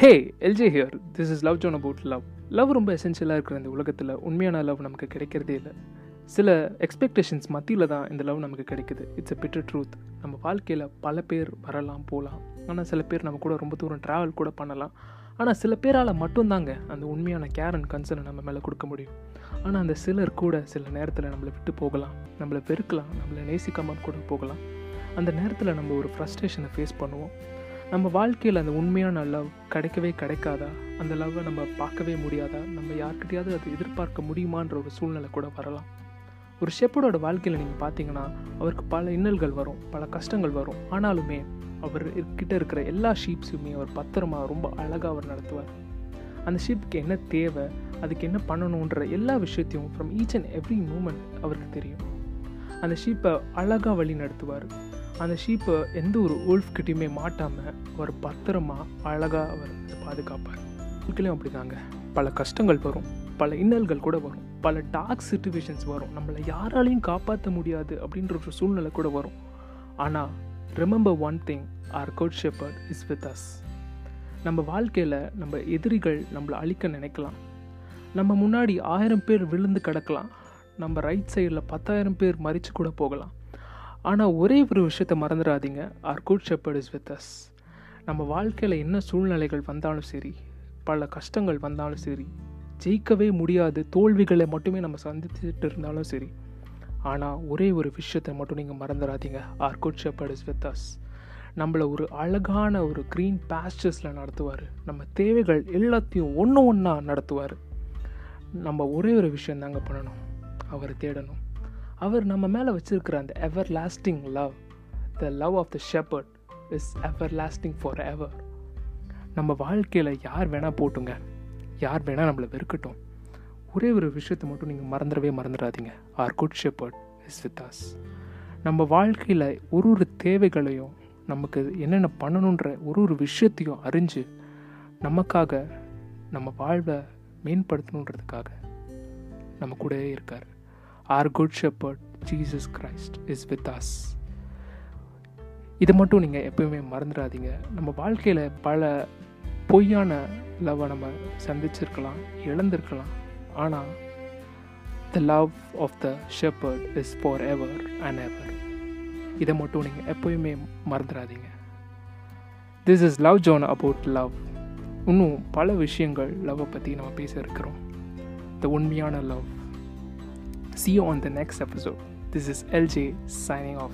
Hey L J here this is love zone about love love ரொம்ப எசென்ஷியலாக இருக்கிற இந்த உலகத்தில் உண்மையான லவ் நமக்கு கிடைக்கிறதே இல்லை. சில எக்ஸ்பெக்டேஷன்ஸ் மத்தியில் தான் இந்த லவ் நமக்கு கிடைக்குது. இட்ஸ் எ bitter ட்ரூத் நம்ம வாழ்க்கையில் பல பேர் வரலாம் போகலாம் ஆனால் சில பேர் நம்ம கூட ரொம்ப தூரம் ட்ராவல் கூட பண்ணலாம். ஆனால் சில பேரால் மட்டும்தாங்க அந்த உண்மையான கேர் அண்ட் கன்சர்னை நம்ம மேலே கொடுக்க முடியும். ஆனால் அந்த சிலர் கூட சில நேரத்தில் நம்மளை விட்டு போகலாம். நம்மளை வெறுக்கலாம். நம்மளை நேசிக்காமல் கூட போகலாம். அந்த நேரத்தில் நம்ம ஒரு ஃப்ரஸ்ட்ரேஷனை ஃபேஸ் பண்ணுவோம். நம்ம வாழ்க்கையில் அந்த உண்மையான லவ் கிடைக்கவே கிடைக்காதா? அந்த லவ்வை நம்ம பார்க்கவே முடியாதா? நம்ம யார்கிட்டயாவது அது எதிர்பார்க்க முடியுமான்ற ஒரு சூழ்நிலை கூட வரலாம். ஒரு ஷெப்படோட வாழ்க்கையில் நீங்கள் பார்த்தீங்கன்னா அவருக்கு பல இன்னல்கள் வரும் பல கஷ்டங்கள் வரும். ஆனாலுமே அவர் கிட்ட இருக்கிற எல்லா ஷீப்ஸுமே அவர் பத்திரமா ரொம்ப அழகாக அவர் நடத்துவார். அந்த ஷீப்புக்கு என்ன தேவை அதுக்கு என்ன பண்ணணுன்ற எல்லா விஷயத்தையும் from each and every moment அவருக்கு தெரியும். அந்த ஷீப்பை அழகாக வழி நடத்துவார். அந்த ஷீப்பை எந்த ஒரு உல்ஃப்கிட்டையுமே மாட்டாமல் அவர் பத்திரமா அழகாக அவர் பாதுகாப்பார். வாழ்க்கையிலையும் அப்படி அப்படிதாங்க. பல கஷ்டங்கள் வரும். பல இன்னல்கள் கூட வரும். பல டார்க் சுச்சுவேஷன்ஸ் வரும். நம்மளை யாராலையும் காப்பாற்ற முடியாது அப்படின்ற ஒரு சூழ்நிலை கூட வரும். ஆனால் remember one thing our good shepherd is with us நம்ம வாழ்க்கையில் நம்ம எதிரிகள் நம்மளை அழிக்க நினைக்கலாம். நம்ம முன்னாடி ஆயிரம் பேர் விழுந்து கிடக்கலாம். நம்ம ரைட் சைடில் பத்தாயிரம் பேர் மறித்து கூட போகலாம். ஆனால் ஒரே ஒரு விஷயத்தை மறந்துடாதீங்க. Our good shepherd is with us நம்ம வாழ்க்கையில் என்ன சூழ்நிலைகள் வந்தாலும் சரி பல கஷ்டங்கள் வந்தாலும் சரி ஜெயிக்கவே முடியாது தோல்விகளை மட்டுமே நம்ம சந்திச்சுட்டு இருந்தாலும் சரி ஆனால் ஒரே ஒரு விஷயத்தை மட்டும் நீங்கள் மறந்துடாதீங்க. Our good shepherd is with us நம்மளை ஒரு அழகான ஒரு க்ரீன் பேஸ்டர்ஸில் நடத்துவார். நம்ம தேவைகள் எல்லாத்தையும் ஒன்று ஒன்றா நடத்துவார். நம்ம ஒரே ஒரு விஷயம் தாங்க பண்ணணும். அவரை தேடணும். அவர் நம்ம மேலே வச்சிருக்கிற அந்த everlasting love the love of the shepherd is everlasting forever நம்ம வாழ்க்கையில் யார் வேணால் போட்டுங்க. யார் வேணால் நம்மளை வெறுக்கட்டும். ஒரே ஒரு விஷயத்தை மட்டும் நீங்கள் மறந்துடவே மறந்துடாதீங்க. Our good shepherd is with us நம்ம வாழ்க்கையில் ஒரு ஒரு தேவைகளையும் நமக்கு என்னென்ன பண்ணணுன்ற ஒரு ஒரு விஷயத்தையும் அறிஞ்சு நமக்காக நம்ம வாழ்வை மேம்படுத்தணுன்றதுக்காக நம்ம கூடவே இருக்கார். Our good shepherd Jesus Christ is with us இதை மட்டும் நீங்கள் எப்பயுமே மறந்துடாதீங்க. நம்ம வாழ்க்கையில் பல பொய்யான லவ்வை நம்ம சந்திச்சிருக்கலாம் இழந்திருக்கலாம். ஆனால் the love of the shepherd is forever and ever இதை மட்டும் நீங்கள் எப்பயுமே மறந்துடாதீங்க. This is love zone about love இன்னும் பல விஷயங்கள் லவ்வை பற்றி நம்ம பேச இருக்கிறோம் த உண்மையான love See you on the next episode. This is LJ signing off.